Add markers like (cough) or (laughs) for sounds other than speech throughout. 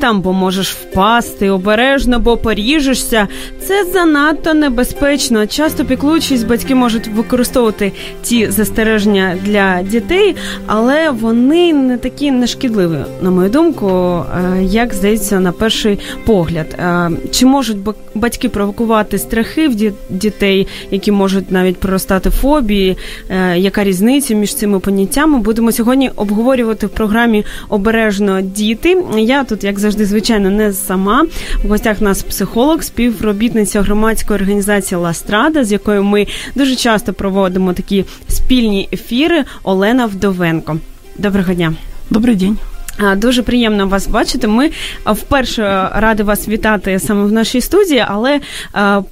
Там, бо можеш впасти, обережно, бо поріжешся. Це занадто небезпечно. Часто піклуючись, батьки можуть використовувати ті застереження для дітей, але вони не такі нешкідливі, на мою думку, е, як здається, на перший погляд. Е, чи можуть батьки провокувати страхи в дітей, які можуть навіть проростати фобії? Е, яка різниця між цими поняттями? Будемо сьогодні обговорювати в програмі обережно діти. Я тут, як завжди, звичайно, не сама. В гостях нас психолог, співробітниця громадської організації Ластрада, з якою ми дуже часто проводимо такі спільні ефіри. Олена Вдовенко. Доброго дня. Добрий день. Дуже приємно вас бачити. Ми вперше раді вас вітати саме в нашій студії, але а,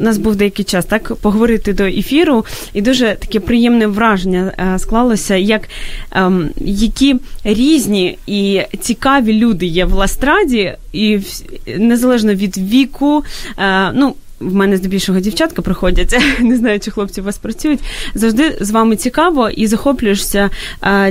нас був деякий час так поговорити до ефіру, і дуже таке приємне враження а, склалося, як а, які різні і цікаві люди є в Ластраді, і незалежно від віку, ну в мене здебільшого дівчатка приходять, (laughs) не знаю, чи хлопці у вас працюють. Завжди з вами цікаво і захоплюєшся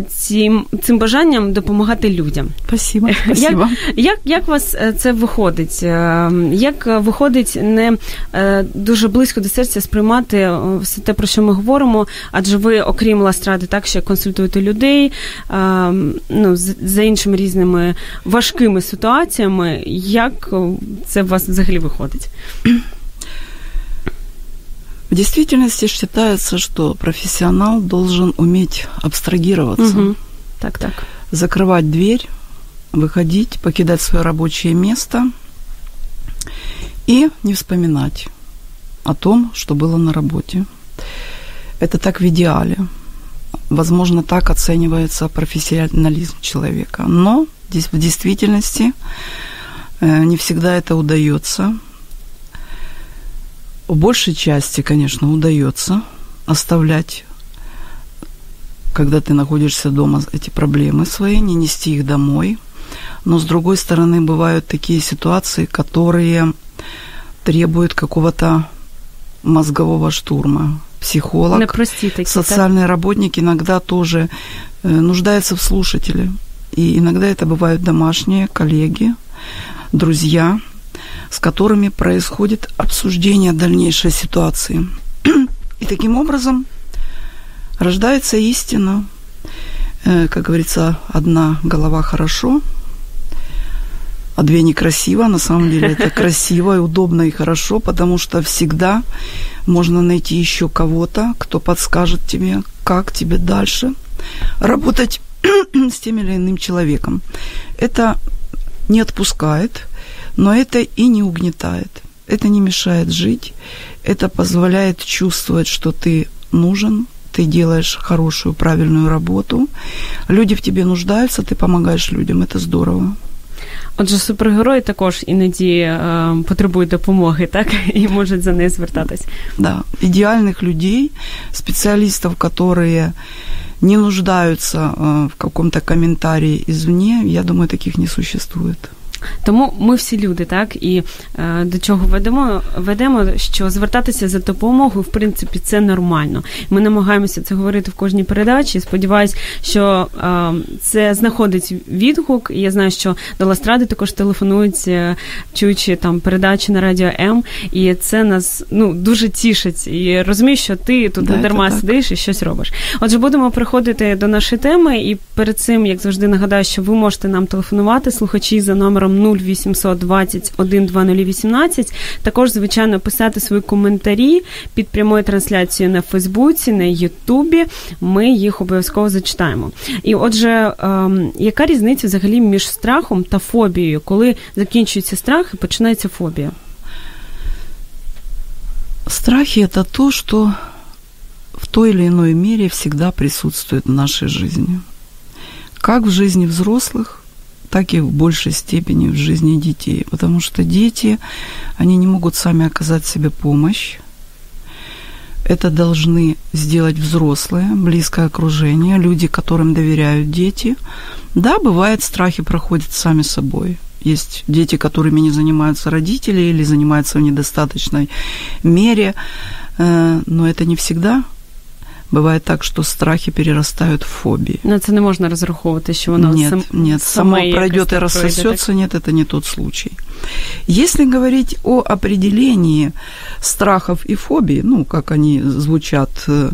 цим цим бажанням допомагати людям. Спасибо. Спасибо. Як, як як вас е, це виходить? Е, як виходить не е, дуже близько до серця сприймати все те, про що ми говоримо? Адже ви, окрім ластради, так ще консультуєте людей ну, за іншими різними важкими ситуаціями. Як це у вас взагалі виходить? (clears throat) В действительности считается, что профессионал должен уметь абстрагироваться. Угу. Так, так. Закрывать дверь, выходить, покидать свое рабочее место и не вспоминать о том, что было на работе. Это так в идеале. Возможно, так оценивается профессионализм человека. Но в действительности э, не всегда это удается. В большей части, конечно, удается оставлять, когда ты находишься дома, эти проблемы свои, не нести их домой. Но, с другой стороны, бывают такие ситуации, которые требуют какого-то мозгового штурма. Психолог, такие, социальный так? работник иногда тоже э, нуждается в слушателе. И иногда это бывают домашние, коллеги, друзья – с которыми происходит обсуждение дальнейшей ситуации. (clears throat) И таким образом рождается истина. Э, как говорится, одна голова хорошо, а две некрасиво. На самом деле это (laughs) красиво и удобно и хорошо, потому что всегда можно найти еще кого-то, кто подскажет тебе, как тебе дальше работать (clears throat) с тем или иным человеком. Это не отпускает, но это и не угнетает, это не мешает жить, это позволяет чувствовать, что ты нужен, ты делаешь хорошую, правильную работу, люди в тебе нуждаются, ты помогаешь людям, это здорово. Отже, супергерої також іноді е, потребують допомоги, так (laughs) і можуть за нею звертатись. Да, идеальных людей, специалистов, которые не нуждаются э, в каком-то комментарии извне, я думаю, таких не существует. Тому ми всі люди, так і е, до чого ведемо, ведемо, що звертатися за допомогою, в принципі, це нормально. Ми намагаємося це говорити в кожній передачі. Сподіваюсь, що е, це знаходить відгук. І я знаю, що до Ластради також телефонують, е, чуючи там передачі на радіо М, і це нас ну дуже тішить. І розумію, що ти тут не дарма сидиш і щось робиш. Отже, будемо приходити до нашої теми, і перед цим, як завжди, нагадаю, що ви можете нам телефонувати, слухачі за номером номером 0820 12018. Також, звичайно, писати свої коментарі під прямою трансляцією на Фейсбуці, на Ютубі. Ми їх обов'язково зачитаємо. І отже, ем, яка різниця взагалі між страхом та фобією, коли закінчується страх і починається фобія? Страхи – это то, что в той или иной мере всегда присутствует в нашей жизни. Как в жизни взрослых, так и в большей степени в жизни детей. Потому что дети, они не могут сами оказать себе помощь. Это должны сделать взрослые, близкое окружение, люди, которым доверяют дети. Да, бывает, страхи проходят сами собой. Есть дети, которыми не занимаются родители или занимаются в недостаточной мере, э, но это не всегда Бывает так, что страхи перерастают в фобии. Но це не можна розраховувати, що воно нет, сам, нет, само пройдет и рассосется, нет, это не тот случай. Если говорить о определении страхов и фобий, ну, как они звучат э,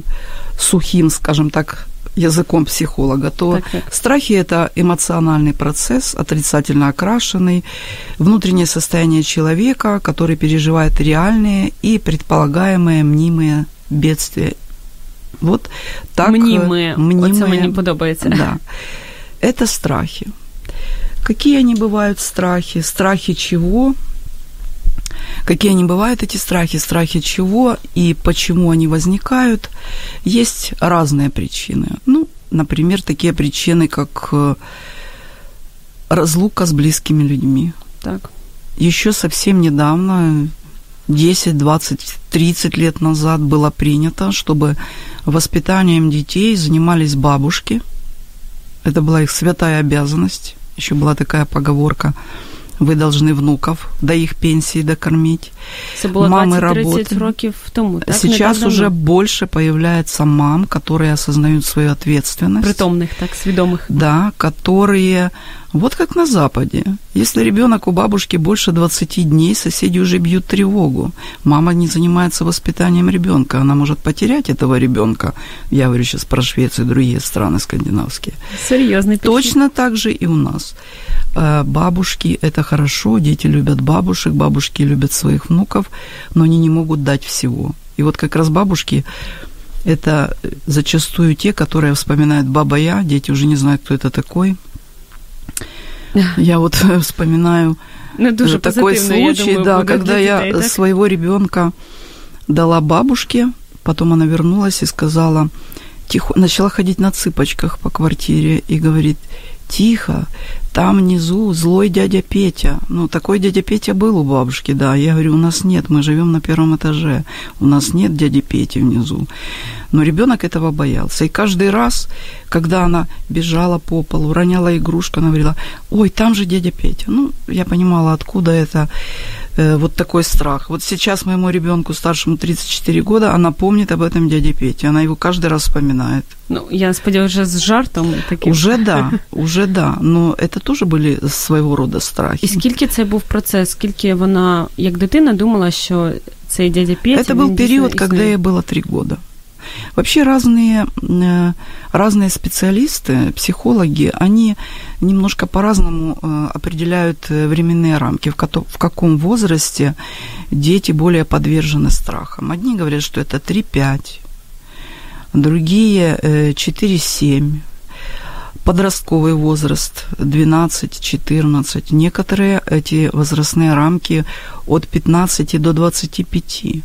сухим, скажем так, языком психолога, то так, так. страхи – это эмоциональный процесс, отрицательно окрашенный, внутреннее состояние человека, который переживает реальные и предполагаемые мнимые бедствия. Вот так. Мнимые. мнимые Оце мені подобається. (laughs) Да. Это страхи. Какие они бывают страхи? Страхи чего? Какие они бывают, эти страхи, страхи чего и почему они возникают, есть разные причины. Ну, например, такие причины, как э, разлука с близкими людьми. Так. Еще совсем недавно, 10, 20, 30 лет назад было принято, чтобы воспитанием детей занимались бабушки. Это была их святая обязанность. Еще была такая поговорка – вы должны внуков до их пенсии докормить. Це було Мамы 20-30 работают. років тому, так? Сейчас Не так уже больше появляется мам, которые осознают свою ответственность. притомних, так, свідомих. Да, которые, вот как на Западе, если ребенок у бабушки больше 20 дней, соседи уже бьют тревогу. Мама не занимается воспитанием ребенка, она может потерять этого ребенка. Я говорю сейчас про Швецию и другие страны скандинавские. Підхід. Точно так же и у нас. Э, Бабушки – это хорошо, дети любят бабушек, бабушки любят своих внуков, но они не могут дать всего. И вот как раз бабушки – это зачастую те, которые вспоминают «баба я», дети уже не знают, кто это такой. (laughs) Я вот (laughs) вспоминаю дуже э, такой случай, думаю, да, когда я так? своего ребенка дала бабушке, потом она вернулась и сказала, тихо, начала ходить на цыпочках по квартире и говорит, тихо, там внизу злой дядя Петя. Ну, такой дядя Петя был у бабушки, да. Я говорю, у нас нет, мы живем на первом этаже, у нас нет дяди Пети внизу. Но ребенок этого боялся. И каждый раз, когда она бежала по полу, роняла игрушку, она говорила, ой, там же дядя Петя. Ну, я понимала, откуда это вот такой страх. Вот сейчас моему ребенку старшему 34 года, она помнит об этом дяде Пете. Она его каждый раз вспоминает. Ну, я сподіваюся, з жартом таким. Уже да, (laughs) уже да. Но это тоже были своего рода страхи. І скільки це був процес? Скільки вона, як дитина, думала, що цей дядя Петя... Это він был дійсно период, когда існує? ей было три года. Вообще разные, э, разные специалисты, психологи, они немножко по-разному э, определяют э, временные рамки, в, каком возрасте дети более подвержены страхам. Одни говорят, что это 3-5, другие э, 4-7, подростковый возраст 12-14. Некоторые эти возрастные рамки от 15 до 25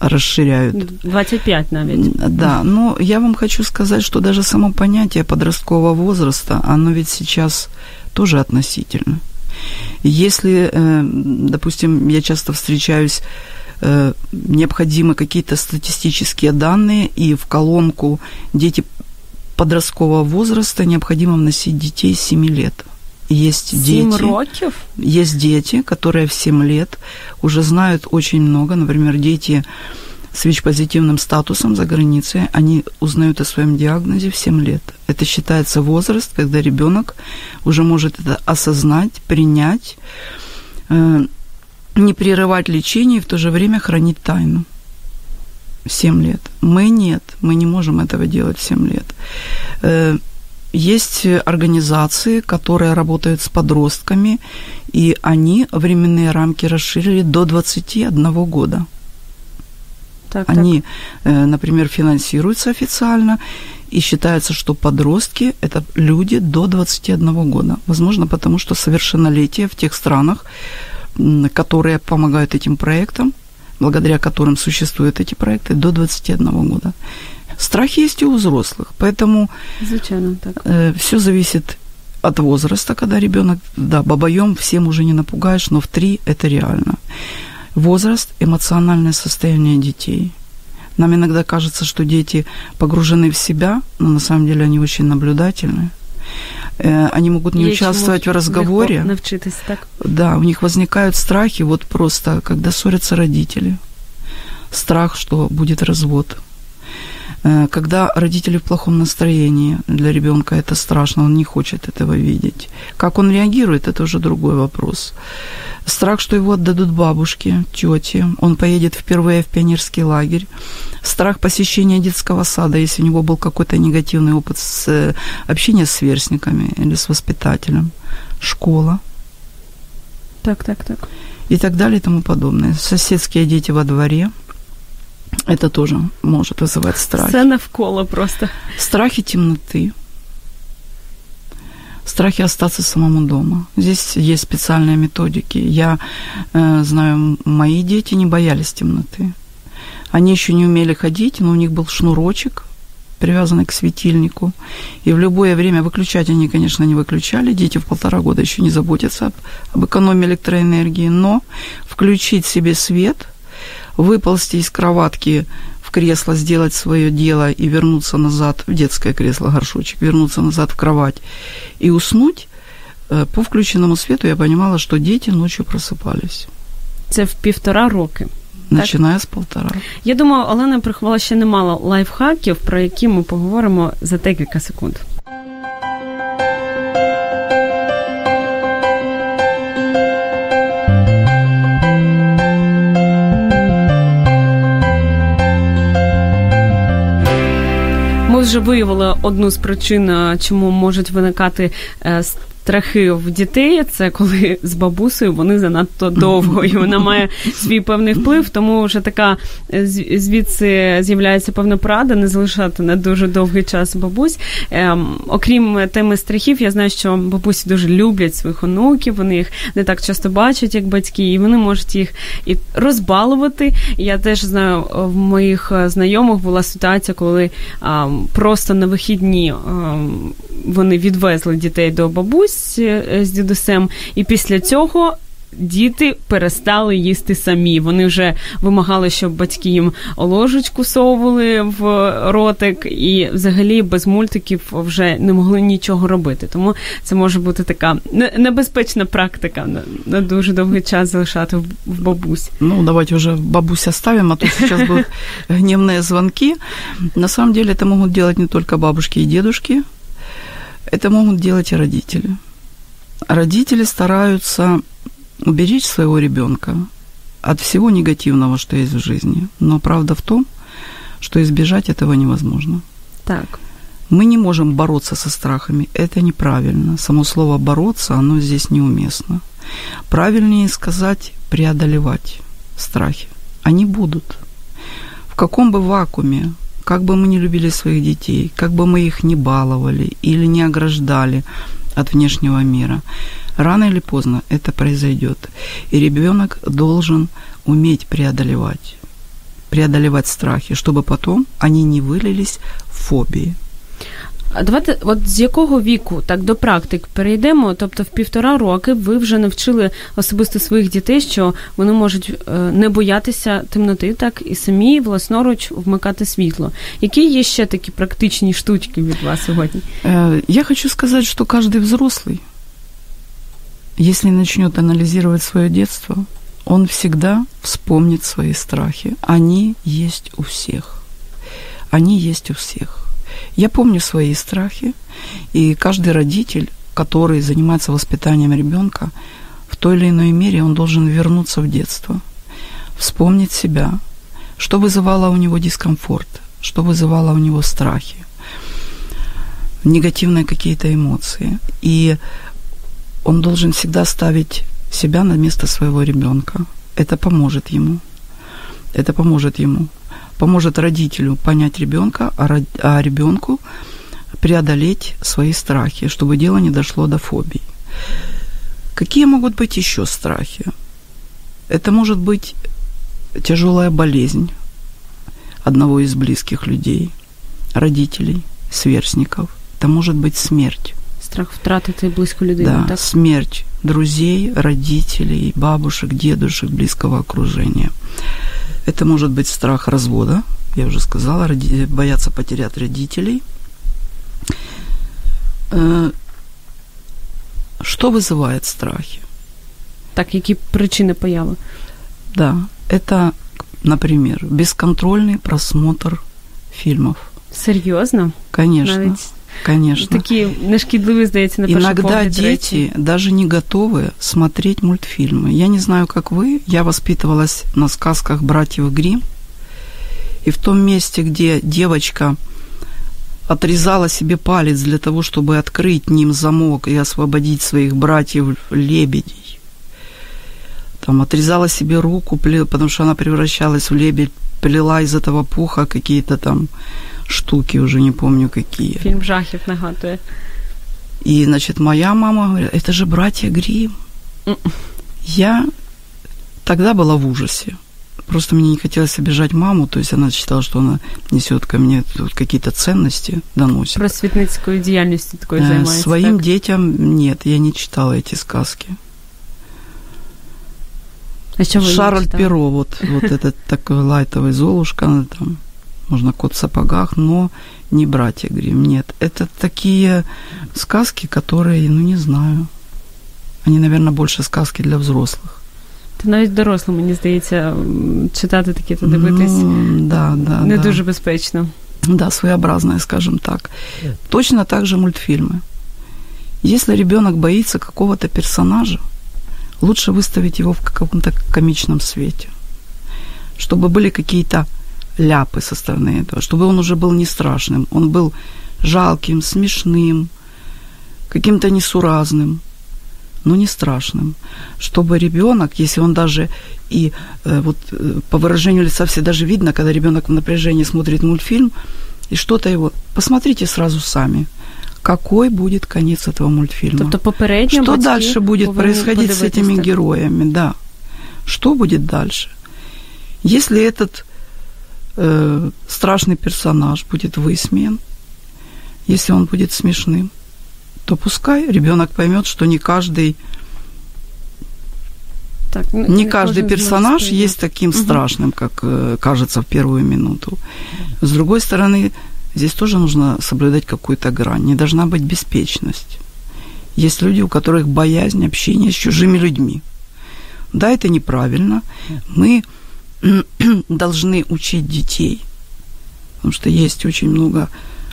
расширяют. 25 навіть. Да, но я вам хочу сказать, что даже само понятие подросткового возраста, оно ведь сейчас тоже относительно. Если, э, допустим, я часто встречаюсь, э, необходимы какие-то статистические данные, и в колонку дети подросткового возраста необходимо вносить детей с 7 лет. Есть Сім дети, років? есть дети, которые в 7 лет уже знают очень много. Например, дети с ВИЧ-позитивным статусом за границей, они узнают о своем диагнозе в 7 лет. Это считается возраст, когда ребенок уже может это осознать, принять, э, не прерывать лечение и в то же время хранить тайну. 7 лет. Мы нет, мы не можем этого делать в 7 лет. Э, Есть организации, которые работают с подростками, и они временные рамки расширили до 21 года. Так, так. Они, э, например, финансируются официально, и считается, что подростки – это люди до 21 года. Возможно, потому что совершеннолетие в тех странах, которые помогают этим проектам, благодаря которым существуют эти проекты, до 21 года. Страх есть и у взрослых, поэтому Звичайно, так. все зависит от возраста, когда ребенок, да, бабаем всем уже не напугаешь, но в три это реально. Возраст, эмоциональное состояние детей. Нам иногда кажется, что дети погружены в себя, но на самом деле они очень наблюдательны. Э, Они могут не Є участвовать в разговоре. легко навчитись, так? Да, у них возникают страхи, вот просто, когда ссорятся родители. Страх, что будет развод. Э, когда родители в плохом настроении, для ребенка это страшно, он не хочет этого видеть. Как он реагирует, это уже другой вопрос. Страх, что его отдадут бабушке, тете, он поедет впервые в пионерский лагерь. Страх посещения детского сада, если у него был какой-то негативный опыт с э, общения с сверстниками или с воспитателем. Школа. Так, так, так. И так далее и тому подобное. Соседские дети во дворе – это тоже может вызывать страх. Все навколо просто. Страхи темноты. Страхи остаться самому дома. Здесь есть специальные методики. Я э, знаю, мои дети не боялись темноты. Они еще не умели ходить, но у них был шнурочек, привязанный к светильнику. И в любое время выключать они, конечно, не выключали. Дети в полтора года еще не заботятся об, об экономии электроэнергии. Но включить себе свет – выползти из кроватки в кресло, сделать свое дело и вернуться назад в детское кресло, горшочек, вернуться назад в кровать и уснуть, э, по включенному свету я понимала, что дети ночью просыпались. Це в півтора роки. Починає так? з полтора. Я думаю, Олена приховала ще немало лайфхаків, про які ми поговоримо за декілька секунд. Вже виявили одну з причин, чому можуть виникати страхи в дітей, це коли з бабусею вони занадто довго, і вона має свій певний вплив, тому вже така е, звідси з'являється певна порада не залишати на дуже довгий час бабусь. Ем, окрім теми страхів, я знаю, що бабусі дуже люблять своїх онуків, вони їх не так часто бачать, як батьки, і вони можуть їх і розбалувати. Я теж знаю, в моїх е, знайомих була ситуація, коли ем, просто на вихідні ем, вони відвезли дітей до бабусь е, з дідусем, і після цього. Діти перестали їсти самі. Вони вже вимагали, щоб батьки їм ложечку совували в ротик, і взагалі без мультиків вже не могли нічого робити. Тому це може бути така небезпечна практика на, дуже довгий час залишати в, бабусь. Ну, давайте вже бабусь оставим, а то зараз будуть (laughs) гнівні дзвонки. На самом деле это могут делать не только бабушки и дедушки, Это могут делать и родители. Родители стараются уберечь своего ребенка от всего негативного, что есть в жизни. Но правда в том, что избежать этого невозможно. Так. Мы не можем бороться со страхами. Это неправильно. Само слово бороться, оно здесь неуместно. Правильнее сказать преодолевать страхи. Они будут. В каком бы вакууме как бы мы не любили своих детей, как бы мы их не баловали или не ограждали от внешнего мира, рано или поздно это произойдет. И ребенок должен уметь преодолевать, преодолевать страхи, чтобы потом они не вылились в фобии. А давайте, от з якого віку так до практик перейдемо? Тобто, в півтора роки ви вже навчили особисто своїх дітей, що вони можуть не боятися темноти, так і самі власноруч вмикати світло. Які є ще такі практичні штучки від вас сьогодні? Я хочу сказати, що кожен взрослый, если начнет анализировать свое детство, он всегда вспомнит свои страхи. Они есть у всех. Они есть у всех. Я помню свои страхи, и каждый родитель, который занимается воспитанием ребенка, в той или иной мере он должен вернуться в детство, вспомнить себя, что вызывало у него дискомфорт, что вызывало у него страхи, негативные какие-то эмоции. И он должен всегда ставить себя на место своего ребенка. Это поможет ему. Это поможет ему поможет родителю понять ребенка, а, а ребенку преодолеть свои страхи, чтобы дело не дошло до фобий. Какие могут быть еще страхи? Это может быть тяжелая болезнь одного из близких людей, родителей, сверстников. Это может быть смерть. Страх втратити близьку людину. Да, так? смерть друзей, родителей, бабушек, дедушек, близкого окружения. Это может быть страх развода, я уже сказала, роди... бояться потерять родителей. Э, что вызывает страхи? Так, какие причины появы? Да, это, например, бесконтрольный просмотр фильмов. Серьезно? Конечно. Навіть Конечно. Такі нешкідливі, здається, на Иногда погляд, дети речі. даже не готовы смотреть мультфильмы. Я не знаю, как вы, я воспитывалась на сказках братьев Грим, и в том месте, где девочка отрезала себе палец для того, чтобы открыть ним замок и освободить своих братьев лебедей. Там отрезала себе руку, потому что она превращалась в лебедь, плела из этого пуха какие-то там штуки, уже не помню какие. Фильм жахів нагадує. И, значит, моя мама говорит, это же братья Грим. Я тогда была в ужасе. Просто мне не хотелось обижать маму, то есть она считала, что она несет ко мне тут какие-то ценности, доносит. Просветницкую деятельностью такой занимается. Своим так? детям нет, я не читала эти сказки. А Шарль Перо, вот, вот этот такой лайтовый Золушка, она там можно кот в сапогах, но не братья Грим. Нет, это такие сказки, которые, ну не знаю, они, наверное, больше сказки для взрослых. Та навіть дорослим, мені здається, читати такі та дивитись ну, да, да, не да. дуже безпечно. Да, своеобразное, скажем так. Точно так же мультфильмы. Если ребенок боится какого-то персонажа, лучше выставить его в каком-то комичном свете. Чтобы были какие-то ляпы со стороны этого, чтобы он уже был не страшным, он был жалким, смешным, каким-то несуразным, но не страшным. Чтобы ребенок, если он даже и э, вот э, по выражению лица все даже видно, когда ребенок в напряжении смотрит мультфильм, и что-то его... Посмотрите сразу сами, какой будет конец этого мультфильма. Тобто попередньо Что дальше будет происходить с этими героями, да. Что будет дальше? Если этот э, страшный персонаж будет высмеян, если он будет смешным, то пускай ребенок поймет, что не каждый так, ну, не, не каждый персонаж есть таким угу. страшным, как э, кажется в первую минуту. С другой стороны, здесь тоже нужно соблюдать какую-то грань. Не должна быть беспечность. Есть люди, у которых боязнь общения с чужими людьми. Да, это неправильно. Мы (clears throat) должны учить детей, потому что есть очень много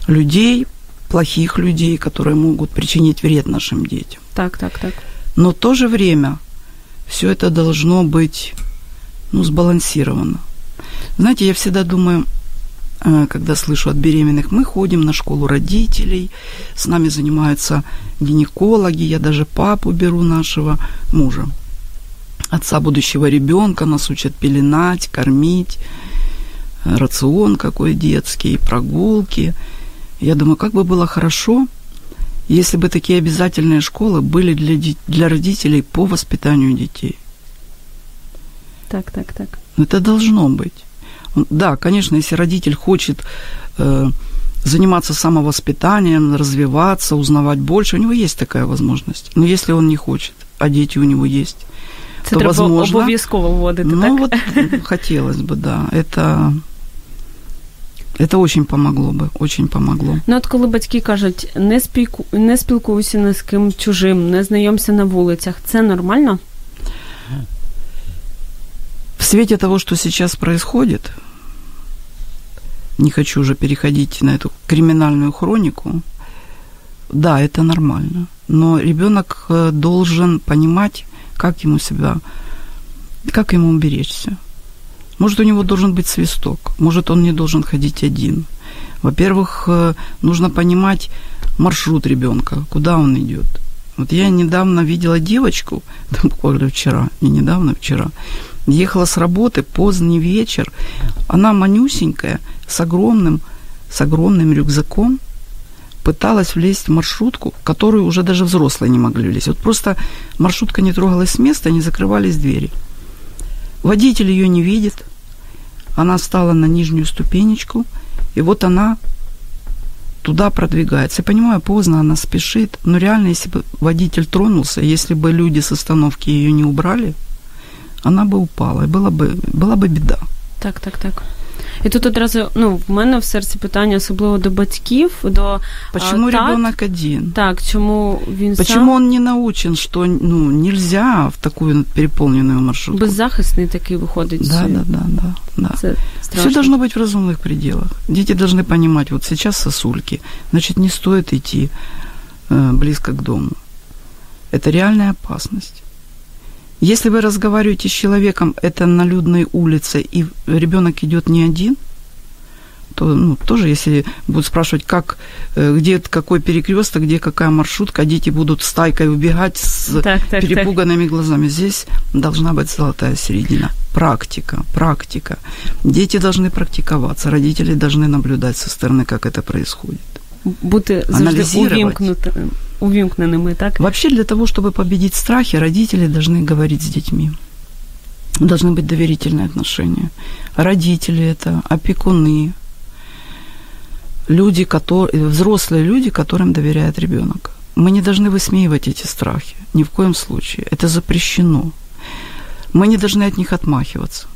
людей, плохих людей, которые могут причинить вред нашим детям. Так, так, так. Но в то же время все это должно быть ну, сбалансировано. Знаете, я всегда думаю, э, когда слышу от беременных, мы ходим на школу родителей, с нами занимаются гинекологи, я даже папу беру нашего мужа, отца будущего ребенка, нас учат пеленать, кормить, э, рацион какой детский, прогулки – я думаю, как бы было хорошо, если бы такие обязательные школы были для, для родителей по воспитанию детей. Так, так, так. Это должно быть. Да, конечно, если родитель хочет э, заниматься самовоспитанием, развиваться, узнавать больше, у него есть такая возможность. Но если он не хочет, а дети у него есть, то, треба возможно, обов'язково вводити, ну, так? вот хотелось (laughs) бы, да. Это это очень помогло бы, очень помогло. Ну от коли батьки кажуть, не спілку, не спілкуйся ні з ким чужим, не знайомся на вулицях, це нормально? В свете того, что сейчас происходит, не хочу уже переходить на эту криминальную хронику, да, это нормально. Но ребенок э, должен понимать, как ему себя, как ему уберечься. Может, у него должен быть свисток, может, он не должен ходить один. Во-первых, э, нужно понимать маршрут ребенка, куда он идет. Вот я недавно видела девочку, (laughs) буквально вчера, не недавно, вчера, ехала с работы, поздний вечер, она манюсенькая, с огромным, с огромным рюкзаком, пыталась влезть в маршрутку, в которую уже даже взрослые не могли влезть. Вот просто маршрутка не трогалась с места, не закрывались двери. Водитель ее не видит. Она стала на нижнюю ступенечку, и вот она туда продвигается. Я понимаю, поздно она спешит, но реально, если бы водитель тронулся, если бы люди с остановки ее не убрали, она бы упала, и была бы, была бы беда. Так, так, так. І тут одразу ну, в мене в серці питання, особливо до батьків, до Почему так, ребенок один? Так, чому він Почему сам он не научен, что ну, нельзя в такую переполненную маршрутку? беззахисний такий виходить? Да, да, да, да, да. Це Все страшно. должно быть в разумных пределах. Дети должны понимать, вот сейчас сосульки, значит, не стоит идти э, близко к дому. Это реальная опасность. Если вы разговариваете с человеком, это на людной улице, и ребенок идет не один, то ну, тоже, если будут спрашивать, как, э, где какой перекресток, где какая маршрутка, дети будут стайкой убегать с Так, так, так. перепуганными глазами. Здесь должна быть золотая середина. Практика, практика. Дети должны практиковаться, родители должны наблюдать со стороны, как это происходит. Бути завжди Аналізувати. Увімкненими, так? Вообще для того, чтобы победить страхи, родители должны говорить с детьми. Должны быть доверительные отношения. Родители это, опекуны, люди, которые, взрослые люди, которым доверяет ребенок. Мы не должны высмеивать эти страхи, ни в коем случае. Это запрещено. Мы не должны от них отмахиваться.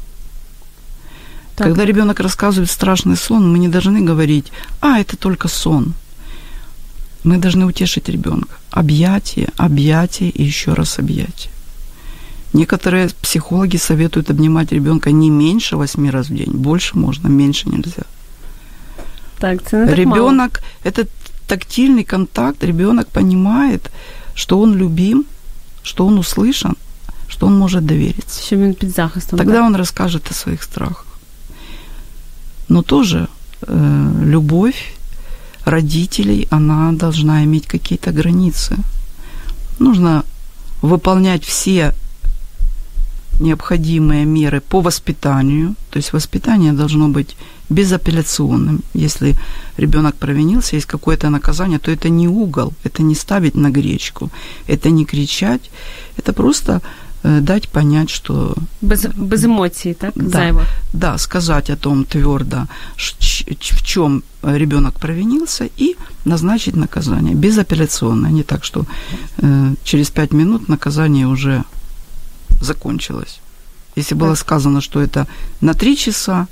Так. Когда ребенок рассказывает страшный сон, мы не должны говорить, а, это только сон. Мы должны утешить ребенка. Объятие, объятие и еще раз объятие. Некоторые психологи советуют обнимать ребенка не меньше восьми раз в день. Больше можно, меньше нельзя. Так, ребенок, это тактильный контакт, ребенок понимает, что он любим, что он услышан, что он может довериться. він під захистом. Тогда так? он расскажет о своих страхах. Но тоже э, любовь родителей, она должна иметь какие-то границы. Нужно выполнять все необходимые меры по воспитанию. То есть воспитание должно быть безапелляционным. Если ребенок провинился, есть какое-то наказание, то это не угол, это не ставить на гречку, это не кричать, это просто дать понять, что Без, без емоцій, так? Да. Зайво. да, сказать о том твердо, ш- ч- ч- в чем ребенок провинился, и назначить наказание безапелляционное, не так, что э, через пять минут наказание уже закончилось. Если было Так. сказано, что это на три часа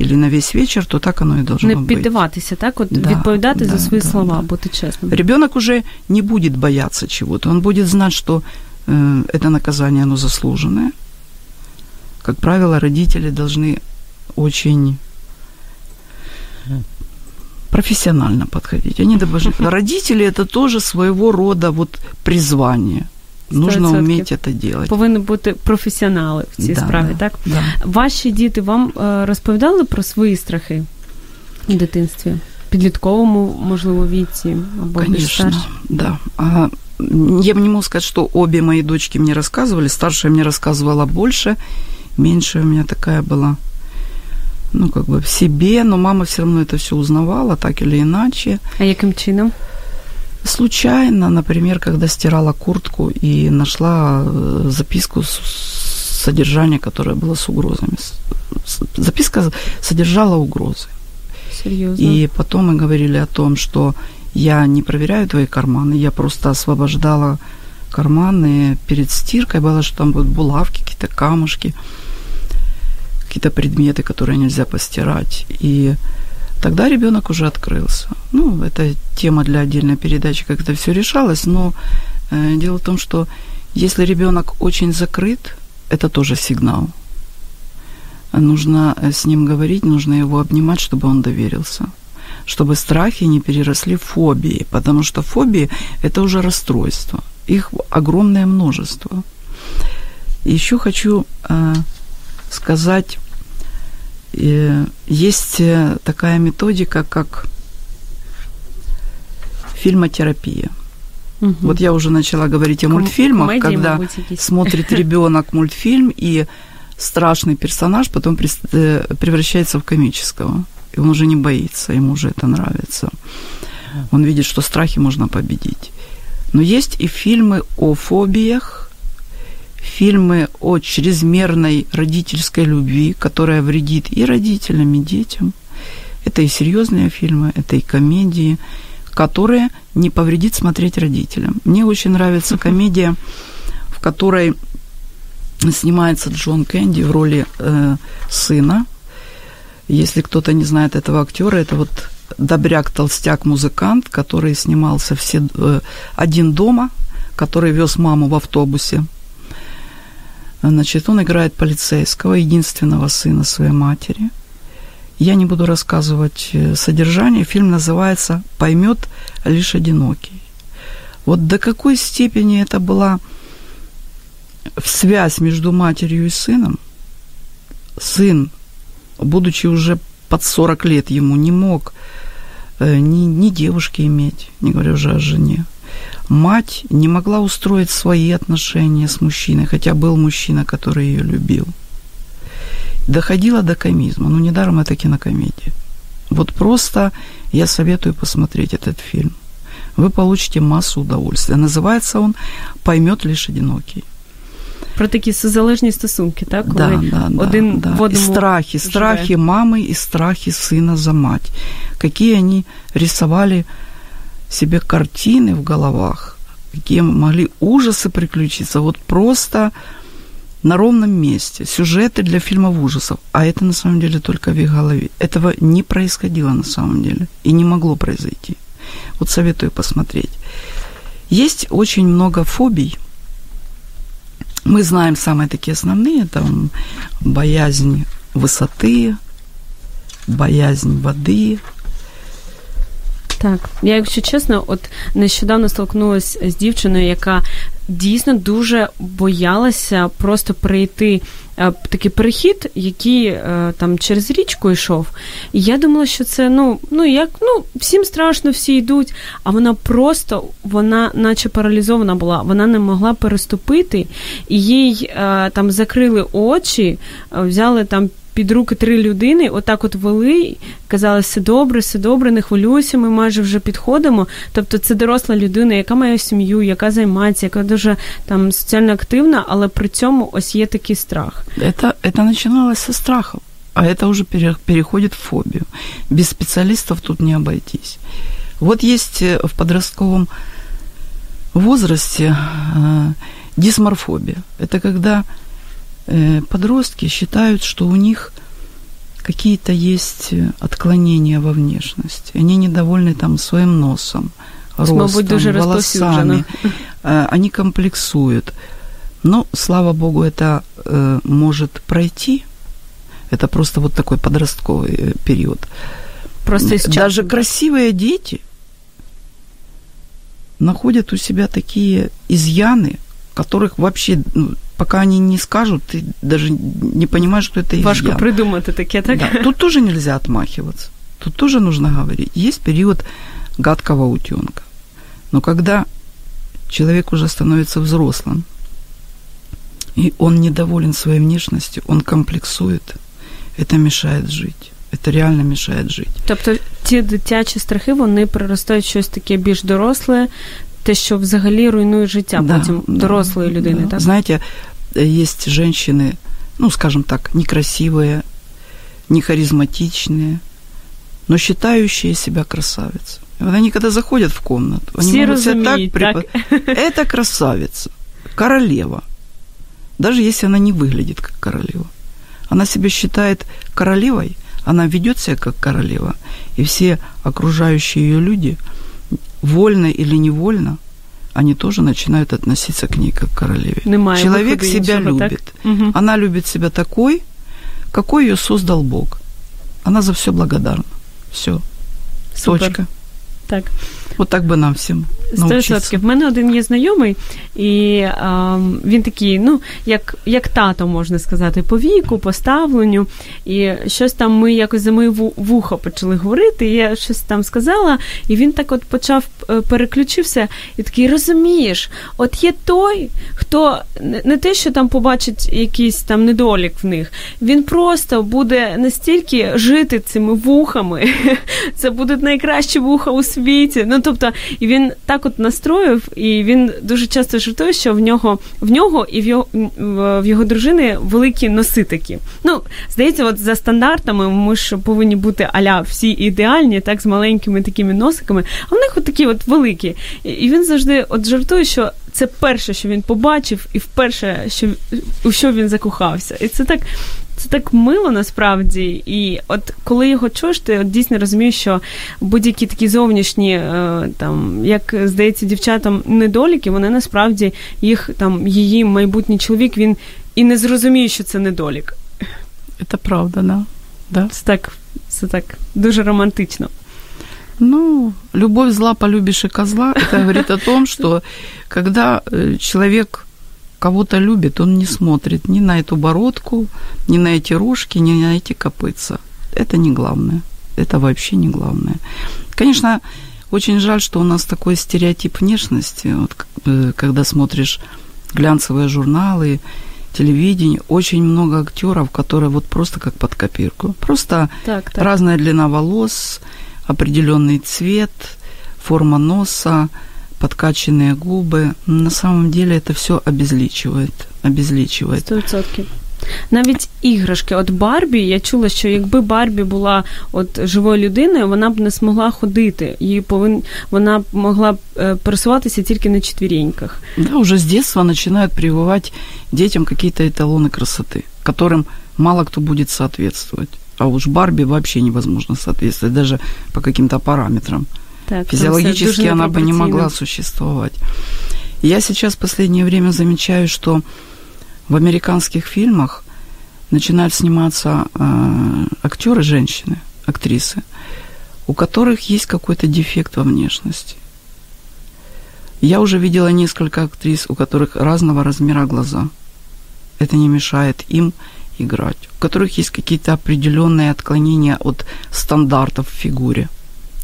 или на весь вечер, то так оно и должно Не быть. піддаватися, так? От Да, відповідати за да, свої да, слова, да. бути чесним. Ребенок уже не будет бояться чего-то, он будет знать, что э, это наказание, оно заслуженное. Как правило, родители должны очень профессионально подходить. Они должны... Родители (laughs) это тоже своего рода вот призвание. Нужно 100%. уметь это делать. Повинні бути професіонали в цій Да, справі, да, так? Да. Ваші діти вам е, розповідали про свої страхи у дитинстві? Підлітковому, можливо, віці або більш Конечно, старші? да. А, м, я бы не могу сказать, что обе мои дочки мне рассказывали. Старшая мне рассказывала больше, меньшая у меня такая была, ну, как бы в себе, но мама все равно это все узнавала, так или иначе. А яким чином? Случайно, например, когда стирала куртку и нашла э, записку с содержания, которое было с угрозами. Записка содержала угрозы. Серйозно? И потом мы говорили о том, что я не проверяю твои карманы, я просто освобождала карманы перед стиркой, было, что там будут булавки, какие-то камушки, какие-то предметы, которые нельзя постирать. И тогда ребенок уже открылся. Ну, это тема для отдельной передачи, как это все решалось, но э, дело в том, что если ребенок очень закрыт, это тоже сигнал. Нужно э, с ним говорить, нужно его обнимать, чтобы он доверился Чтобы страхи не переросли в фобии, потому что фобии – это уже расстройство. Их огромное множество. Еще хочу э, сказать, э, есть э, такая методика, как фильмотерапия. Мгм. Вот я уже начала говорить о Ком- мультфильмах, комедії, когда мабуть, якісь. смотрит (laughs) ребенок мультфильм и страшный персонаж потом прис- э, превращается в комического. И он уже не боится, ему уже это нравится. Он видит, что страхи можно победить. Но есть и фильмы о фобиях, фильмы о чрезмерной родительской любви, которая вредит и родителям, и детям. Это и серьезные фильмы, это и комедии, которые не повредит смотреть родителям. Мне очень нравится комедия, в которой снимается Джон Кэнди в роли э, сына. Если кто-то не знает этого актера, это вот добряк-толстяк-музыкант, который снимался все э, один дома, который вез маму в автобусе. Значит, он играет полицейского, единственного сына своей матери. Я не буду рассказывать э, содержание. Фильм называется «Поймет лишь одинокий». Вот до какой степени это была связь между матерью и сыном. Сын, будучи уже под 40 лет ему, не мог э, ни, ни девушки иметь, не говоря уже о жене. Мать не могла устроить свои отношения с мужчиной, хотя был мужчина, который ее любил. Доходила до комизма. Ну, недаром это кинокомедия. Вот просто я советую посмотреть этот фильм. Вы получите массу удовольствия. Называется он «Поймет лишь одинокий». Про такі созалежні стосунки, так? Коли да, да, один да, в одному И страхи, живе. страхи мамы и страхи сына за мать. Какие они рисовали себе картины в головах, какие могли ужасы приключиться. Вот просто на ровном месте. Сюжеты для фильмов ужасов. А это на самом деле только в их голове. Этого не происходило на самом деле. И не могло произойти. Вот советую посмотреть. Есть очень много фобий. Мы знаем самые такие основные. Там боязнь высоты, боязнь воды, Так, я, якщо чесно, от нещодавно столкнулася з дівчиною, яка дійсно дуже боялася просто прийти е, такий перехід, який е, там через річку йшов. І я думала, що це ну, ну як ну, всім страшно, всі йдуть. А вона просто, вона, наче паралізована була, вона не могла переступити, і їй е, там закрили очі, взяли там під руки три людини, отак от вели, казали, все добре, все добре, не хвилюйся, ми майже вже підходимо. Тобто це доросла людина, яка має сім'ю, яка займається, яка дуже там соціально активна, але при цьому ось є такий страх. Это, это начиналось со страхов, а это уже переходит в фобию. Без специалистов тут не обойтись. Вот есть э, в подростковом возрасте э, дисморфобия. Это когда Э, подростки считают, что у них какие-то есть э, отклонения во внешности. Они недовольны там своим носом, ростом, волосами. Э, они комплексуют. Но, слава богу, это э, может пройти. Это просто вот такой подростковый период. Просто сейчас... Даже красивые дети находят у себя такие изъяны, которых вообще ну, пока они не скажут, ты даже не понимаешь, что это Важко изъян. придумать таке, так? Да, тут тоже нельзя отмахиваться. Тут тоже нужно говорить. Есть период гадкого утенка. Но когда человек уже становится взрослым, и он недоволен своей внешностью, он комплексует, это мешает жить. Это реально мешает жить. Тобто ті дитячі страхи, вони приростають щось таке більш доросле, те, що взагалі руйнує життя да, потім да, дорослої людини. Да. Так? Знаєте, есть женщины, ну, скажем так, некрасивые, не харизматичные, но считающие себя красавицей. Вот они когда заходят в комнату, они Все могут себя так, препод... Это красавица, королева. Даже если она не выглядит как королева. Она себя считает королевой, она ведет себя как королева. И все окружающие ее люди – вольно или невольно, они тоже начинают относиться к ней как к королеве. Немає Человек себя любит. Угу. Она любит себя такой, какой ее создал Бог. Она за все благодарна. Все. Супер. Точка. Так. Вот так бы нам всем. 100%. В мене один є знайомий, і а, він такий, ну, як як тато, можна сказати, по віку, по ставленню. І щось там ми якось за моє вухо почали говорити, і я щось там сказала, і він так от почав е, переключився і такий, розумієш, от є той, хто не те, що там побачить якийсь там недолік в них, він просто буде настільки жити цими вухами. (laughs) Це будуть найкращі вуха у світі. Ну, тобто, і він так от настроїв, і він дуже часто жартує, що в нього в нього і в його в його дружини великі носи такі. Ну, здається, от за стандартами ми ж повинні бути аля всі ідеальні, так, з маленькими такими носиками, а в них от такі от великі. І він завжди от жартує, що. Це перше, що він побачив, і вперше, що у що він закохався. І це так це так мило насправді. І от коли його чуєш, ти от дійсно розумієш, що будь-які такі зовнішні, е, там, як здається, дівчатам недоліки, вони насправді їх там, її майбутній чоловік, він і не зрозуміє, що це недолік. Це правда, да. да. Це так, це так дуже романтично. Ну, любовь зла, полюбишь и козла, это (laughs) говорит о том, что когда э, человек кого-то любит, он не смотрит ни на эту бородку, ни на эти рожки, ни на эти копытца. Это не главное. Это вообще не главное. Конечно, очень жаль, что у нас такой стереотип внешности. Вот, э, когда смотришь глянцевые журналы, телевидение, очень много актеров, которые вот просто как под копирку. Просто так, так. разная длина волос, определенный цвет, форма носа, подкачанные губы. На самом деле это все обезличивает. обезличивает. Сто відсотків. Навіть іграшки, от Барбі, я чула, що якби Барбі була от живою людиною, вона б не змогла ходити. Її повин... Вона б могла б пересуватися тільки на четвереньках. Да, уже с детства начинают прививать детям какие-то эталоны красоты, которым мало кто будет соответствовать. А уж Барби вообще невозможно соответствовать, даже по каким-то параметрам. Так, Физиологически она бы не могла существовать. Я сейчас в последнее время замечаю, что в американских фильмах начинают сниматься э, актеры, женщины, актрисы, у которых есть какой-то дефект во внешности. Я уже видела несколько актрис, у которых разного размера глаза. Это не мешает им играть, у которых есть какие-то определенные отклонения от стандартов в фигуре.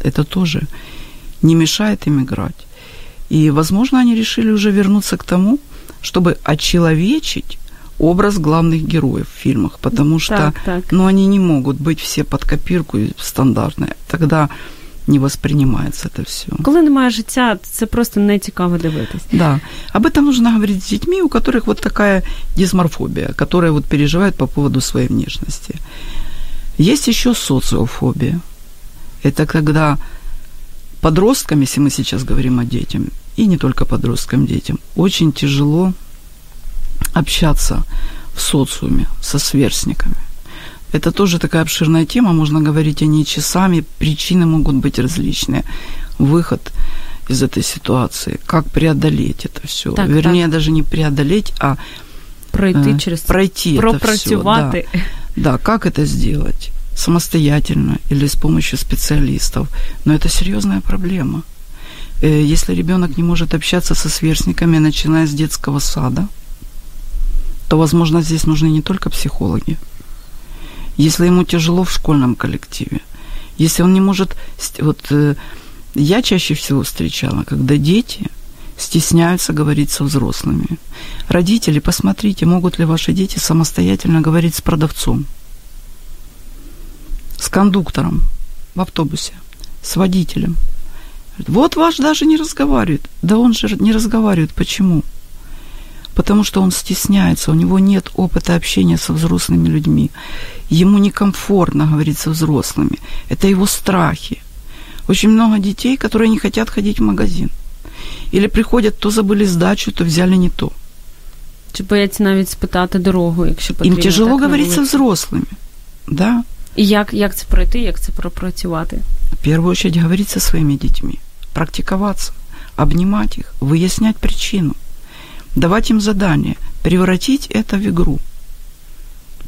Это тоже не мешает им играть. И, возможно, они решили уже вернуться к тому, чтобы очеловечить образ главных героев в фильмах, потому что так, так. Ну, они не могут быть все под копирку стандартные. Тогда не воспринимается это все. Коли немає життя, це просто не цікаво дивитись. Да. Об этом нужно говорить с детьми, у которых вот такая дисморфобия, которые вот переживают по поводу своей внешности. Есть еще социофобия. Это когда подросткам, если мы сейчас говорим о детям, и не только подросткам, детям, очень тяжело общаться в социуме со сверстниками. Это тоже такая обширная тема, можно говорить о ней часами, причины могут быть различные. Выход из этой ситуации, как преодолеть это все. Так, Вернее, так. даже не преодолеть, а пройти э, через пройти это все. Да. да, как это сделать? Самостоятельно или с помощью специалистов. Но это серьезная проблема. Э, если ребенок не может общаться со сверстниками, начиная с детского сада, то, возможно, здесь нужны не только психологи, если ему тяжело в школьном коллективе, если он не может... Вот э, я чаще всего встречала, когда дети стесняются говорить со взрослыми. Родители, посмотрите, могут ли ваши дети самостоятельно говорить с продавцом, с кондуктором в автобусе, с водителем. Вот ваш даже не разговаривает. Да он же не разговаривает. Почему? потому что он стесняется, у него нет опыта общения со взрослыми людьми. Ему некомфортно говорить со взрослыми. Это его страхи. Очень много детей, которые не хотят ходить в магазин. Или приходят, то забыли сдачу, то взяли не то. Чи бояться навіть спитати дорогу, якщо потрібно. Їм тяжело говорити з взрослими. Да. І як, як це пройти, як це пропрацювати? В первую очередь говорить со своими детьми, практиковаться, обнимать их, выяснять причину – давать им задание, превратить это в игру.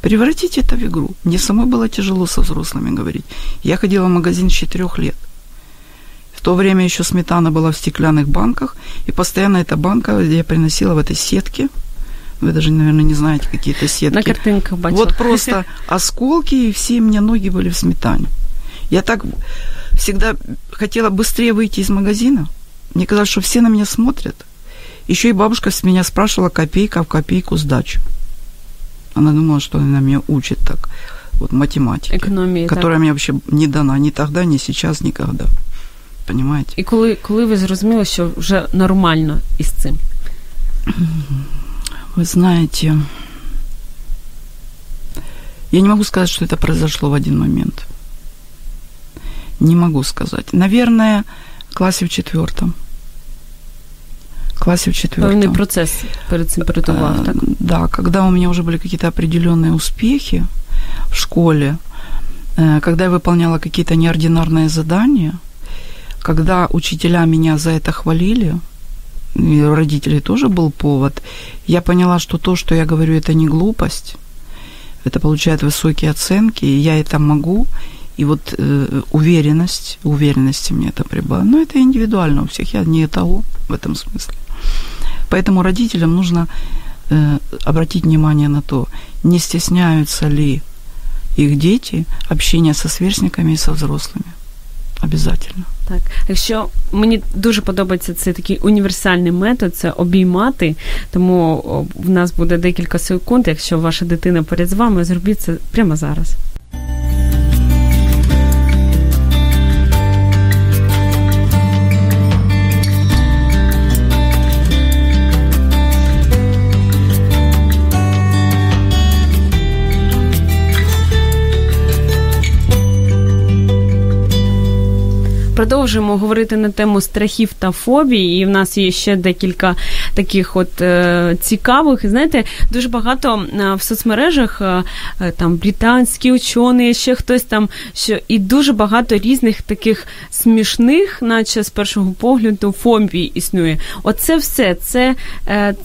Превратить это в игру. Мне самой было тяжело со взрослыми говорить. Я ходила в магазин с четырех лет. В то время еще сметана была в стеклянных банках, и постоянно эта банка я приносила в этой сетке Вы даже, наверное, не знаете, какие то сетки. На картинках бачила. Вот просто (laughs) осколки, и все у меня ноги были в сметане. Я так всегда хотела быстрее выйти из магазина. Мне казалось, что все на меня смотрят – еще и бабушка с меня спрашивала копейка в копейку сдачу. Она думала, что она меня учит так, вот математике, Економії, которая так. мне вообще не дана ни тогда, ни сейчас, никогда. Понимаете? І коли, коли ви зрозуміли, що вже нормально із цим? (laughs) Вы знаете, я не могу сказать, что это произошло в один момент. Не могу сказать. Наверное, в классе в четвертом классе в четвертом. Певний процесс перед цим передував, так? Да, когда у меня уже были какие-то определенные успехи в школе, когда я выполняла какие-то неординарные задания, когда учителя меня за это хвалили, и у родителей тоже был повод, я поняла, что то, что я говорю, это не глупость, это получает высокие оценки, и я это могу, и вот э, уверенность, уверенности мне это прибавило. Но это индивидуально у всех, я не того в этом смысле. Поэтому родителям нужно э, обратить внимание на то, не стесняются ли их дети общения со сверстниками и со взрослыми. Обязательно. Так, якщо мені дуже подобається цей такий універсальний метод, це обіймати. Тому в нас буде декілька секунд. Якщо ваша дитина поряд з вами, зробіть це прямо зараз. Продовжуємо говорити на тему страхів та фобій, і в нас є ще декілька таких от е, цікавих. Знаєте, дуже багато е, в соцмережах е, там британські учені, ще хтось там, що і дуже багато різних таких смішних, наче з першого погляду, фобій існує. Оце все, це,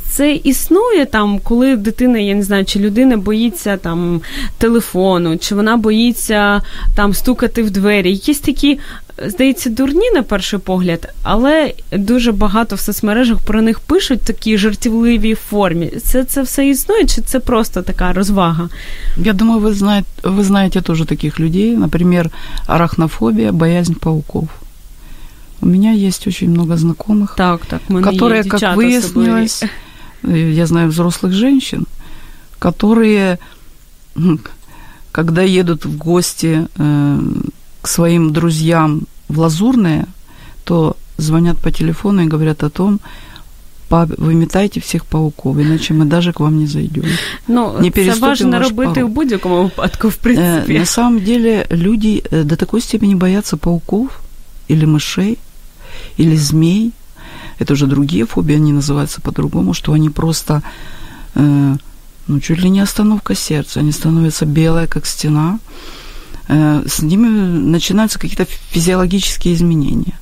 це існує там, коли дитина, я не знаю, чи людина боїться там телефону, чи вона боїться там стукати в двері. Якісь такі здається, дурні на перший погляд, але дуже багато в соцмережах про них пишуть в такій жартівливій формі. Це це все існує, чи це просто така розвага? Я думаю, вы знаете, вы знаете тоже таких людей. Например, арахнофобия, боязнь пауков. У меня есть очень много знакомых, так, так, которые, как выяснилось, я знаю взрослых женщин, которые, когда едут в гости э, к своим друзьям в Лазурное, то звонят по телефону и говорят о том, выметайте всіх пауков, иначе мы даже к вам не зайдем. Ну, не це важно робити в будь-якому випадку, в принципі. Э, на самом деле люди э, до такой степени боятся пауков или мышей, или змей. Это уже другие фобии, они называются по-другому, что они просто, э, ну, чуть ли не остановка сердца. Они становятся белые, как стена. Э, с ними начинаются какие-то физиологические изменения.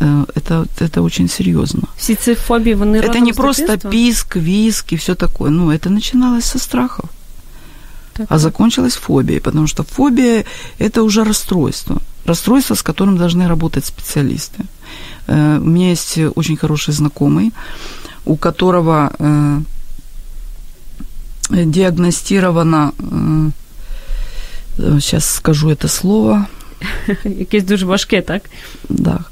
Э, это, это очень серьезно. Все эти фобии, вони Это не просто писк, виск и все такое. Ну, это начиналось со страхов. Так. А закончилось фобией, потому что фобия – это уже расстройство. Расстройство, с которым должны работать специалисты. Э, у меня есть очень хороший знакомый, у которого диагностировано Сейчас скажу это слово. Якесь дуже важке, так? Да.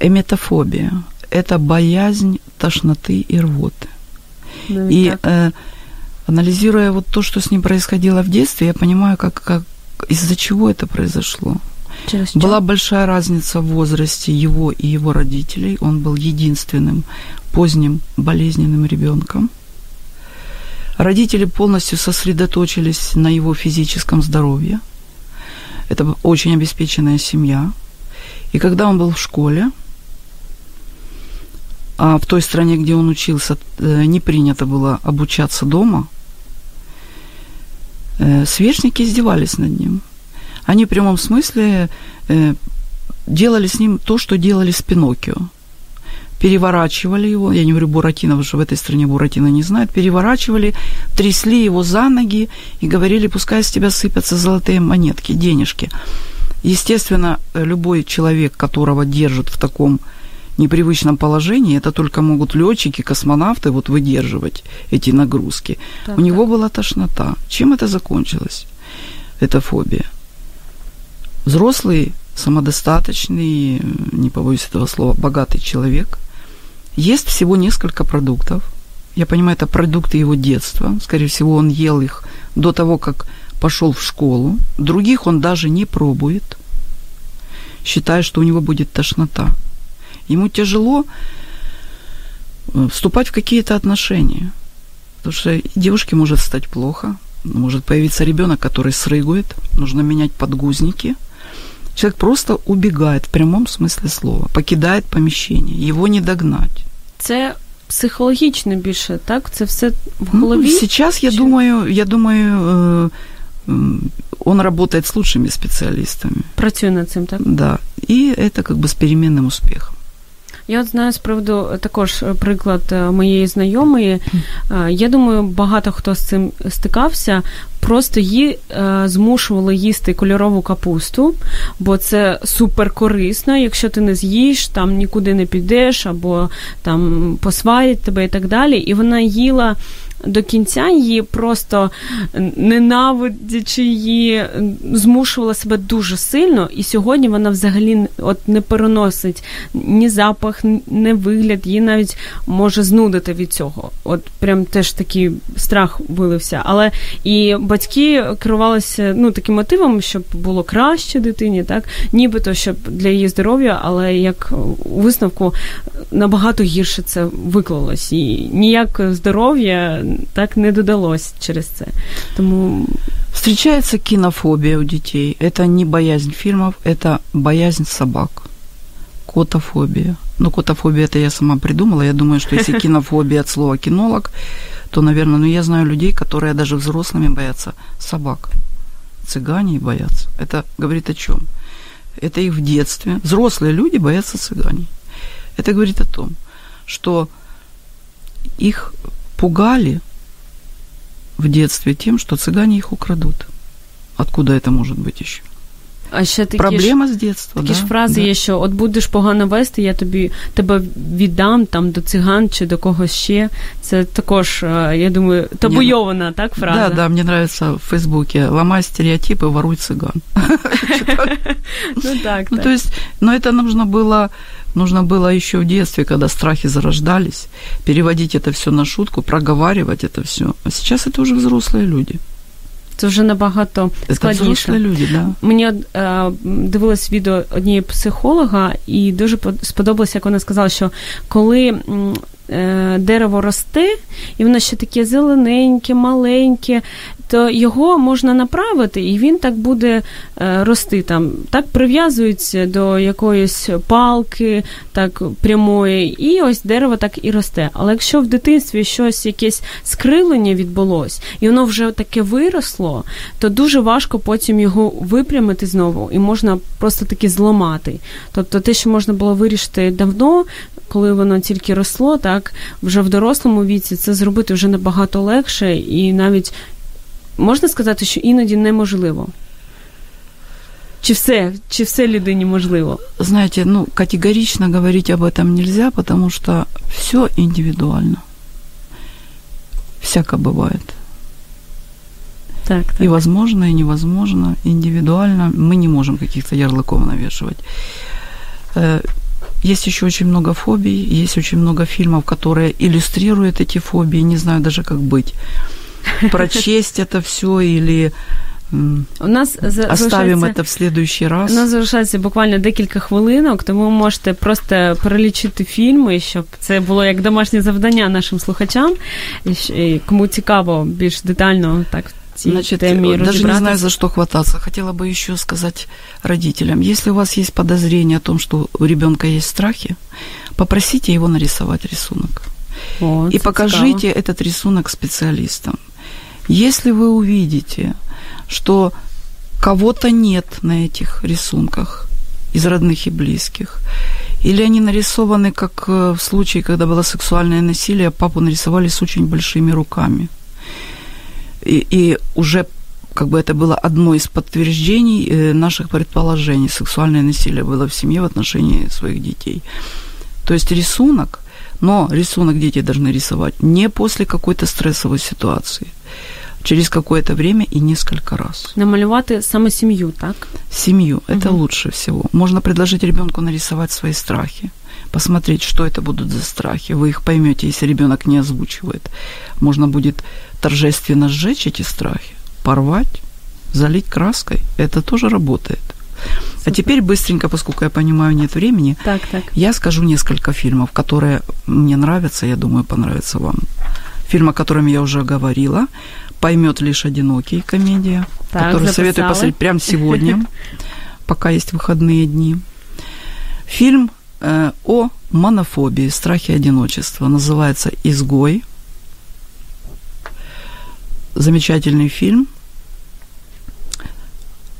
Эметофобия – это боязнь тошноты и рвоты. И э, анализируя вот то, что с ним происходило в детстве, я понимаю, как, как из-за чего это произошло. Через Была большая разница в возрасте его и его родителей. Он был единственным поздним болезненным ребенком. Родители полностью сосредоточились на его физическом здоровье. Это очень обеспеченная семья. И когда он был в школе, а в той стране, где он учился, э, не принято было обучаться дома, э, сверстники издевались над ним. Они в прямом смысле э, делали с ним то, что делали с Пиноккио переворачивали его, я не говорю Буратино, потому что в этой стране Буратино не знают, переворачивали, трясли его за ноги и говорили, пускай с тебя сыпятся золотые монетки, денежки. Естественно, любой человек, которого держат в таком непривычном положении, это только могут летчики, космонавты вот выдерживать эти нагрузки. Так, У него была тошнота. Чем это закончилось? Это фобия. Взрослый, самодостаточный, не побоюсь этого слова, богатый человек – есть всего несколько продуктов. Я понимаю, это продукты его детства. Скорее всего, он ел их до того, как пошел в школу. Других он даже не пробует, считая, что у него будет тошнота. Ему тяжело э, вступать в какие-то отношения. Потому что девушке может стать плохо, может появиться ребенок, который срыгует, нужно менять подгузники. Человек просто убегает в прямом смысле слова, покидает помещение, его не догнать. Це психологічно більше, так? Це все в голові. Ну, сейчас я Чи- думаю, я думаю, э, м, он работает с лучшими специалистами. Працює над цим, так? Да. И это как бы с переменным успехом. Я от знаю з приводу е, також е, приклад е, моєї знайомої. Я думаю, багато хто з цим стикався. Просто її змушували їсти кольорову капусту, бо це супер корисно. Якщо ти не з'їш, там нікуди не підеш, або там посварять тебе і так далі. І вона їла до кінця її просто ненавидячи її, змушувала себе дуже сильно, і сьогодні вона взагалі от не переносить ні запах, ні вигляд, її навіть може знудити від цього. От прям теж такий страх вилився. Але і батьки керувалися ну, таким мотивом, щоб було краще дитині, так нібито щоб для її здоров'я, але як у висновку набагато гірше це виклалось. І ніяк здоров'я так не додалось через це. Тому Встречается кинофобия у детей. Это не боязнь фильмов, это боязнь собак. Котофобия. Ну, котофобия это я сама придумала. Я думаю, что если (laughs) кинофобия от слова кинолог, то, наверное, ну я знаю людей, которые даже взрослыми боятся собак. Цыгане боятся. Это говорит о чем? Это их в детстве. Взрослые люди боятся цыганей. Это говорит о том, что их пугали в детстве тем, что цыгане их украдут. Откуда это может быть еще? а ще такі ж, Проблема с детства. такі да, ж фрази да. є, що от будеш погано вести, я тобі тебе віддам там до циган чи до когось ще. Це також, е, я думаю, табуйована, так, фраза. Да, да, мне нравится в Фейсбуке «Ломай стереотипы, воруй цыган». (laughs) Ну так, Ну, так. то есть, но это нужно было, нужно было еще в детстве, когда страхи зарождались, переводить это все на шутку, проговаривать это все. А сейчас это уже взрослые люди. Це вже набагато складніше. Це люди, да. Мені е, дивилось відео однієї психолога, і дуже по- сподобалося, як вона сказала, що коли е, дерево росте, і воно ще таке зелененьке, маленьке, то його можна направити, і він так буде е, рости там. Так прив'язується до якоїсь палки, так прямої, і ось дерево так і росте. Але якщо в дитинстві щось якесь скривлення відбулось, і воно вже таке виросло, то дуже важко потім його випрямити знову, і можна просто таки зламати. Тобто те, що можна було вирішити давно, коли воно тільки росло, так вже в дорослому віці це зробити вже набагато легше, і навіть можна сказати, що іноді неможливо. Чи все, чи все людині можливо? Знаете, ну, категорично говорить об этом нельзя, потому что все индивидуально. Всяко бывает. Так, так. И возможно, и невозможно, индивидуально. Мы не можем каких-то ярлыков навешивать. Э, Есть еще очень много фобий, есть очень много фильмов, которые иллюстрируют эти фобии. Не знаю даже, как быть. Прочесть это все или м, У нас за- оставим залишається- это в следующий У раз. нас залишається буквально декілька хвилинок, тому ви можете просто перелічити фільми, щоб це було як домашнє завдання нашим слухачам. І щ- і кому цікаво більш детально так в цій Значит, темі даже не розібратися. знаю, за что хвататься. Хотела бы еще сказать родителям, если у вас есть подозрение о том, что у ребенка есть страхи, попросите его нарисовать рисунок. О, и це покажите цікаво. этот рисунок специалистам. Если вы увидите, что кого-то нет на этих рисунках из родных и близких, или они нарисованы, как э, в случае, когда было сексуальное насилие, папу нарисовали с очень большими руками. И, и уже как бы это было одно из подтверждений э, наших предположений. Сексуальное насилие было в семье в отношении своих детей. То есть рисунок, но рисунок дети должны рисовать не после какой-то стрессовой ситуации, через какое-то время и несколько раз. Намалювати саме сім'ю, так? Семью – это лучше всего. Можно предложить ребенку нарисовать свои страхи, посмотреть, что это будут за страхи. Вы их поймете, если ребенок не озвучивает. Можно будет торжественно сжечь эти страхи, порвать, залить краской. Это тоже работает. А Супер. теперь быстренько, поскольку я понимаю, нет времени, Так, так. я скажу несколько фильмов, которые мне нравятся, я думаю, понравятся вам. Фильм, о котором я уже говорила, «Поймет лишь одинокий» комедия, Так, который советую записали. посмотреть прямо сегодня. (laughs) пока есть выходные дни. Фильм э, о монофобии, страхе одиночества. Называется «Изгой». Замечательный фильм.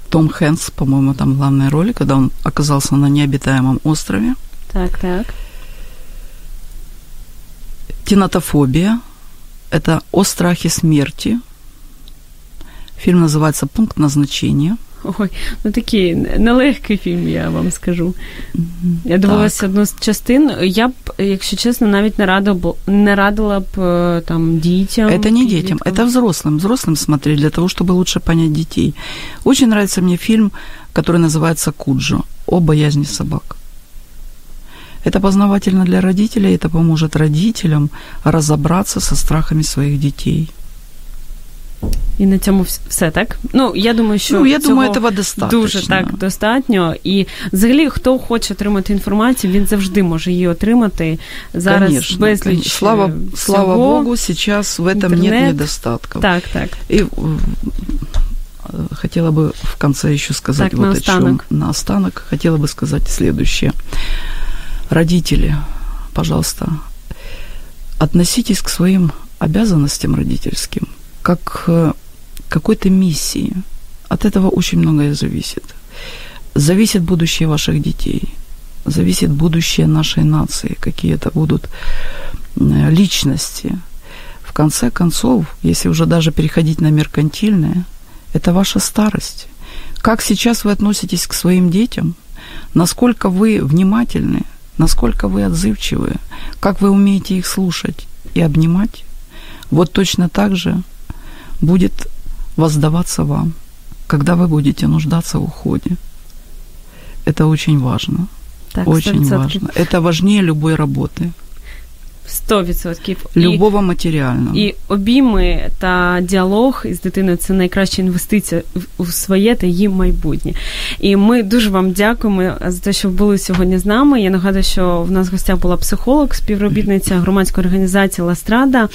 Том Хэнкс, по-моему, там главная роль, когда он оказался на необитаемом острове. Так, так. Тинатофобия – это о страхе смерти. Фильм называется «Пункт назначения». Ой, ну такий нелегкий фільм, я вам скажу. Я дивилася одну з частин. Я б, якщо чесно, навіть не радила, не радила б там дітям. Это не детям, это взрослым. Взрослым смотреть для того, чтобы лучше понять детей. Очень нравится мне фильм, который называется «Куджо» о боязни собак. Это познавательно для родителей, это поможет родителям разобраться со страхами своих детей. І на цьому все так. Ну я думаю, що ну, я цього думаю, этого достатньо. дуже так достатньо. І взагалі, хто хоче отримати інформацію, він завжди може її отримати. Зараз Конечно. безліч слава, всього. слава Богу, сейчас в этом Интернет. нет недостатков. Так, так. И э, хотела бы в конце еще сказать Так, вот наостанок. о чем. Наостанок хотела бы сказать следующее. Родители, пожалуйста, относитесь к своим обязанностям родительским как к какой-то миссии. От этого очень многое зависит. Зависит будущее ваших детей, зависит будущее нашей нации, какие это будут э, личности. В конце концов, если уже даже переходить на меркантильное, это ваша старость. Как сейчас вы относитесь к своим детям, насколько вы внимательны, насколько вы отзывчивы, как вы умеете их слушать и обнимать, вот точно так же будет воздаваться вам, когда вы будете нуждаться в уходе. Это очень важно. Так, очень 100%. важно. Это важнее любой работы, 100%. любого материального. І обійми та діалог із дитиною це найкраща інвестиція в- у своє та її майбутнє. І ми дуже вам дякуємо за те, що були сьогодні з нами. Я нагадую, що в нас в гостях була психолог, співробітниця громадської організації Ластрада,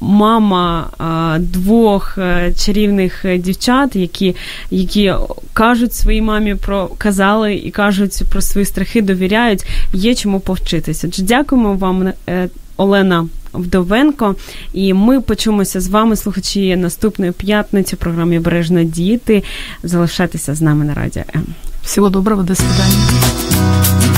мама двох е, чарівних е, дівчат, які, які кажуть своїй мамі про казали і кажуть про свої страхи, довіряють. Є чому повчитися. Дякуємо вам. Е, Олена Вдовенко, і ми почуємося з вами, слухачі, наступної п'ятниці в програмі Бережно діти. Залишайтеся з нами на радіо М. Всього доброго, до свидания.